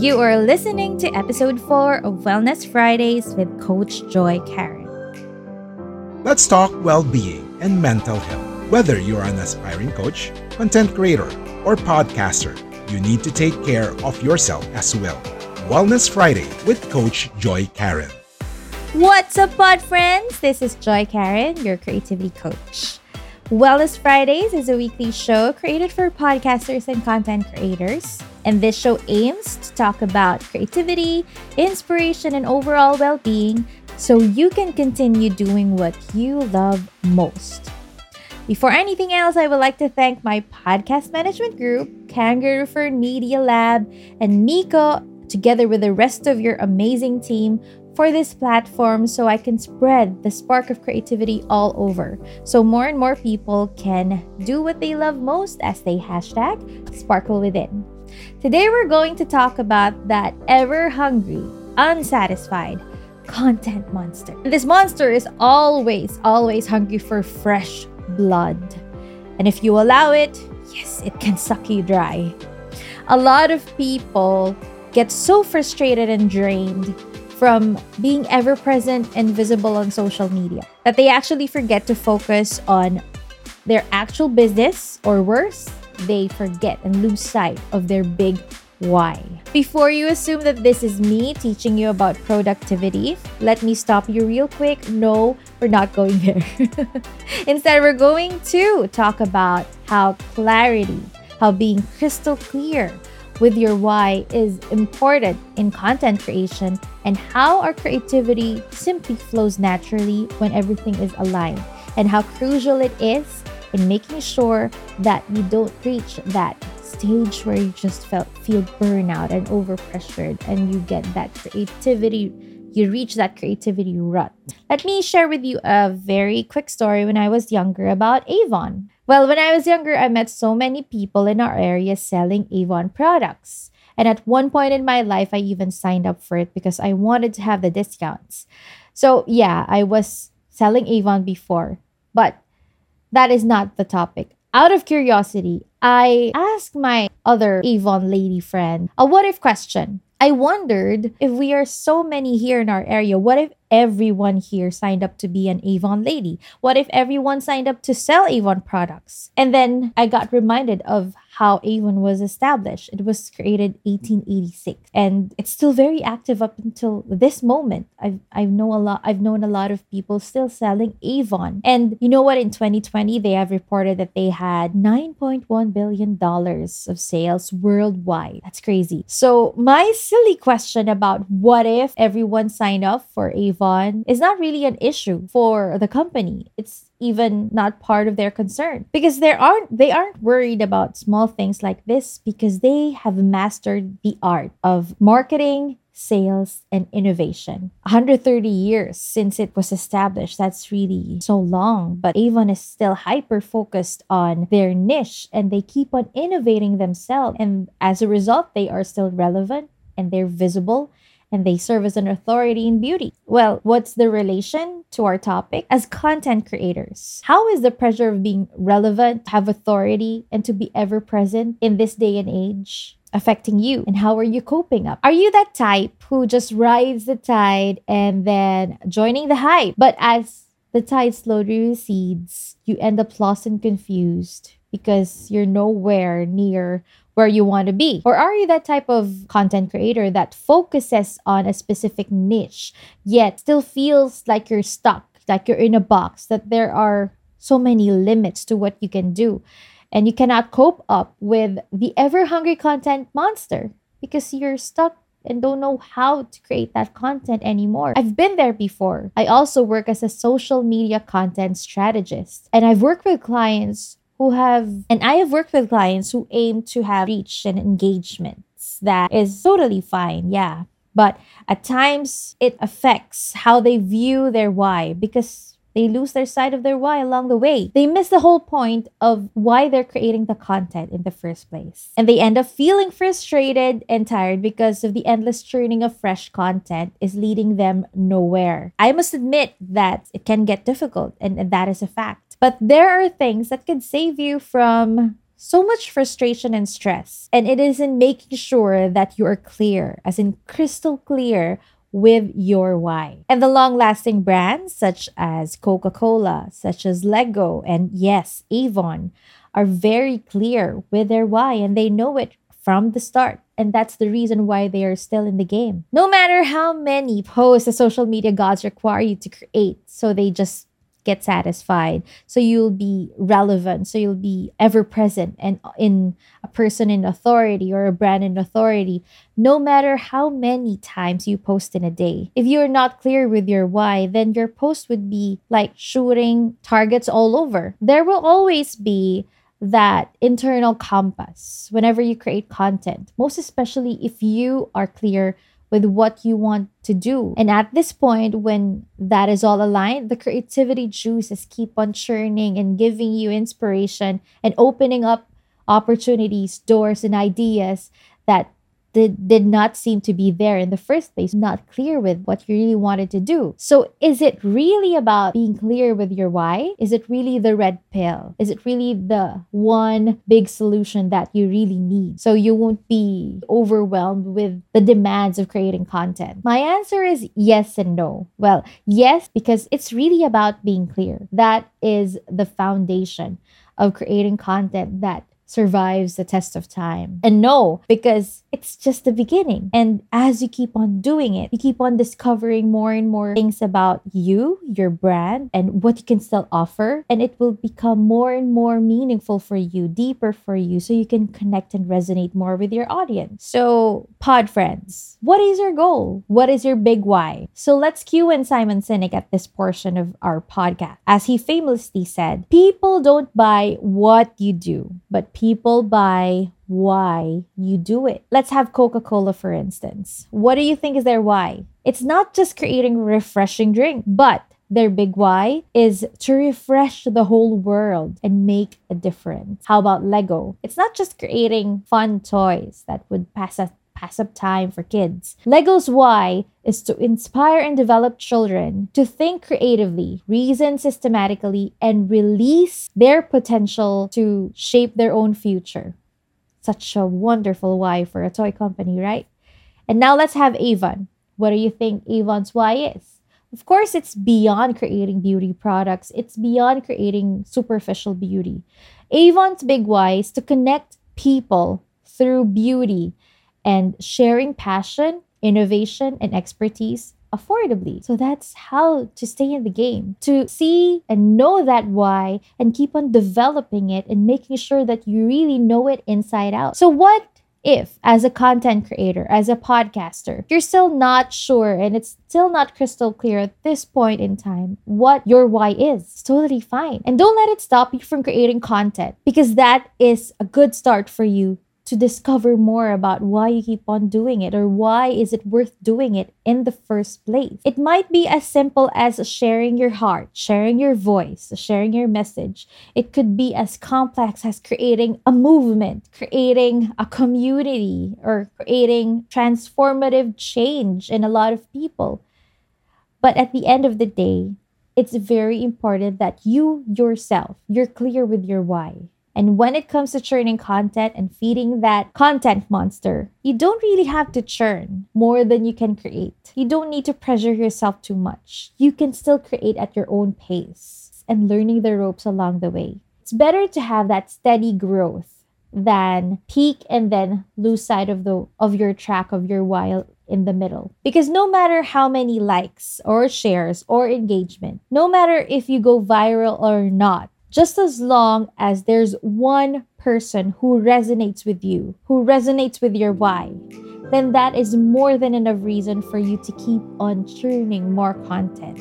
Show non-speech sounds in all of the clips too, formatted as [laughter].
You are listening to episode 4 of Wellness Fridays with Coach Joy Karen. Let's talk well being and mental health. Whether you're an aspiring coach, content creator, or podcaster, you need to take care of yourself as well. Wellness Friday with Coach Joy Karen. What's up, pod friends? This is Joy Karen, your creativity coach. Wellness Fridays is a weekly show created for podcasters and content creators. And this show aims to talk about creativity, inspiration, and overall well being so you can continue doing what you love most. Before anything else, I would like to thank my podcast management group, Kangaroo Fern Media Lab, and Miko, together with the rest of your amazing team, for this platform so I can spread the spark of creativity all over. So more and more people can do what they love most as they hashtag sparkle within. Today we're going to talk about that ever hungry, unsatisfied content monster. This monster is always, always hungry for fresh blood. And if you allow it, yes, it can suck you dry. A lot of people get so frustrated and drained from being ever present and visible on social media that they actually forget to focus on their actual business or worse, they forget and lose sight of their big why. Before you assume that this is me teaching you about productivity, let me stop you real quick. No, we're not going there. [laughs] Instead, we're going to talk about how clarity, how being crystal clear with your why is important in content creation and how our creativity simply flows naturally when everything is aligned, and how crucial it is in making sure that you don't reach that stage where you just felt feel burnout and overpressured and you get that creativity you reach that creativity rut. Let me share with you a very quick story when I was younger about Avon. Well, when I was younger, I met so many people in our area selling Avon products. And at one point in my life, I even signed up for it because I wanted to have the discounts. So, yeah, I was selling Avon before, but that is not the topic. Out of curiosity, I asked my other Avon lady friend a what if question. I wondered if we are so many here in our area, what if everyone here signed up to be an Avon lady? What if everyone signed up to sell Avon products? And then I got reminded of how Avon was established. It was created 1886 and it's still very active up until this moment. I've I know a lot I've known a lot of people still selling Avon. And you know what in 2020 they have reported that they had 9.1 billion dollars of sales worldwide. That's crazy. So my silly question about what if everyone signed up for Avon is not really an issue for the company. It's even not part of their concern because they aren't they aren't worried about small things like this because they have mastered the art of marketing sales and innovation 130 years since it was established that's really so long but avon is still hyper focused on their niche and they keep on innovating themselves and as a result they are still relevant and they're visible and they serve as an authority in beauty. Well, what's the relation to our topic? As content creators, how is the pressure of being relevant, have authority, and to be ever present in this day and age? affecting you and how are you coping up are you that type who just rides the tide and then joining the hype but as the tide slowly recedes you end up lost and confused because you're nowhere near where you want to be? Or are you that type of content creator that focuses on a specific niche, yet still feels like you're stuck, like you're in a box, that there are so many limits to what you can do? And you cannot cope up with the ever hungry content monster because you're stuck and don't know how to create that content anymore. I've been there before. I also work as a social media content strategist, and I've worked with clients who have, and I have worked with clients who aim to have reach and engagements. That is totally fine, yeah. But at times, it affects how they view their why because they lose their sight of their why along the way. They miss the whole point of why they're creating the content in the first place. And they end up feeling frustrated and tired because of the endless churning of fresh content is leading them nowhere. I must admit that it can get difficult, and, and that is a fact. But there are things that could save you from so much frustration and stress. And it is in making sure that you are clear, as in crystal clear, with your why. And the long lasting brands, such as Coca Cola, such as Lego, and yes, Avon, are very clear with their why and they know it from the start. And that's the reason why they are still in the game. No matter how many posts the social media gods require you to create, so they just get satisfied. So you'll be relevant. So you'll be ever present and in a person in authority or a brand in authority no matter how many times you post in a day. If you're not clear with your why then your post would be like shooting targets all over. There will always be that internal compass whenever you create content most especially if you are clear with what you want to do. And at this point, when that is all aligned, the creativity juices keep on churning and giving you inspiration and opening up opportunities, doors, and ideas that did, did not seem to be there in the first place, not clear with what you really wanted to do. So, is it really about being clear with your why? Is it really the red pill? Is it really the one big solution that you really need? So, you won't be overwhelmed with the demands of creating content. My answer is yes and no. Well, yes, because it's really about being clear. That is the foundation of creating content that survives the test of time. And no, because it's just the beginning. And as you keep on doing it, you keep on discovering more and more things about you, your brand, and what you can still offer. And it will become more and more meaningful for you, deeper for you, so you can connect and resonate more with your audience. So, pod friends, what is your goal? What is your big why? So let's cue in Simon Sinek at this portion of our podcast. As he famously said, people don't buy what you do, but people buy why you do it. Let's have Coca Cola, for instance. What do you think is their why? It's not just creating refreshing drink, but their big why is to refresh the whole world and make a difference. How about Lego? It's not just creating fun toys that would pass us pass up time for kids. Lego's why is to inspire and develop children to think creatively, reason systematically, and release their potential to shape their own future. Such a wonderful why for a toy company, right? And now let's have Avon. What do you think Avon's why is? Of course, it's beyond creating beauty products, it's beyond creating superficial beauty. Avon's big why is to connect people through beauty and sharing passion, innovation, and expertise affordably. So that's how to stay in the game, to see and know that why and keep on developing it and making sure that you really know it inside out. So, what if, as a content creator, as a podcaster, you're still not sure and it's still not crystal clear at this point in time what your why is, it's totally fine. And don't let it stop you from creating content because that is a good start for you to discover more about why you keep on doing it or why is it worth doing it in the first place. It might be as simple as sharing your heart, sharing your voice, sharing your message. It could be as complex as creating a movement, creating a community, or creating transformative change in a lot of people. But at the end of the day, it's very important that you yourself, you're clear with your why. And when it comes to churning content and feeding that content monster, you don't really have to churn more than you can create. You don't need to pressure yourself too much. You can still create at your own pace and learning the ropes along the way. It's better to have that steady growth than peak and then lose sight of the of your track of your while in the middle. Because no matter how many likes or shares or engagement, no matter if you go viral or not, just as long as there's one person who resonates with you, who resonates with your why, then that is more than enough reason for you to keep on churning more content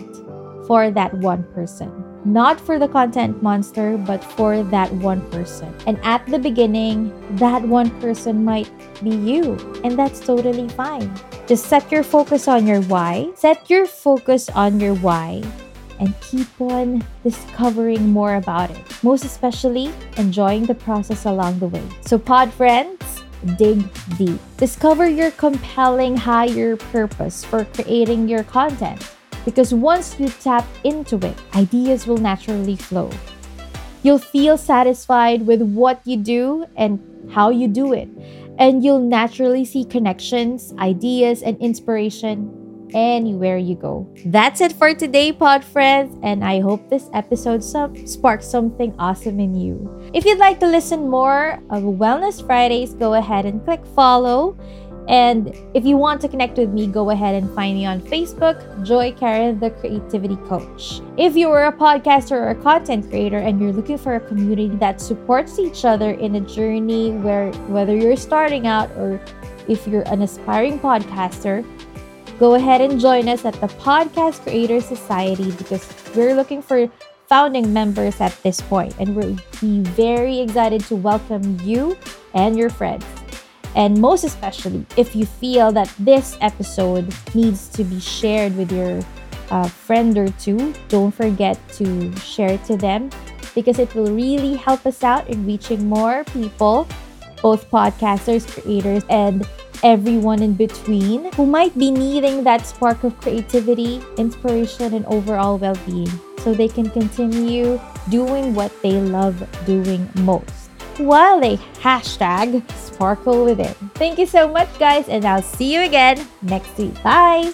for that one person. not for the content monster, but for that one person. And at the beginning, that one person might be you, and that's totally fine. Just set your focus on your why, set your focus on your why, and keep on discovering more about it. Most especially, enjoying the process along the way. So, pod friends, dig deep. Discover your compelling higher purpose for creating your content because once you tap into it, ideas will naturally flow. You'll feel satisfied with what you do and how you do it, and you'll naturally see connections, ideas, and inspiration anywhere you go. That's it for today, pod friends, and I hope this episode some, sparks something awesome in you. If you'd like to listen more of Wellness Fridays, go ahead and click follow. And if you want to connect with me, go ahead and find me on Facebook, Joy Karen, the Creativity Coach. If you are a podcaster or a content creator and you're looking for a community that supports each other in a journey where whether you're starting out or if you're an aspiring podcaster, go ahead and join us at the Podcast Creator Society because we're looking for founding members at this point and we'll be very excited to welcome you and your friends. And most especially, if you feel that this episode needs to be shared with your uh, friend or two, don't forget to share it to them because it will really help us out in reaching more people, both podcasters, creators, and everyone in between who might be needing that spark of creativity, inspiration, and overall well being so they can continue doing what they love doing most while they hashtag sparkle within. Thank you so much, guys, and I'll see you again next week. Bye.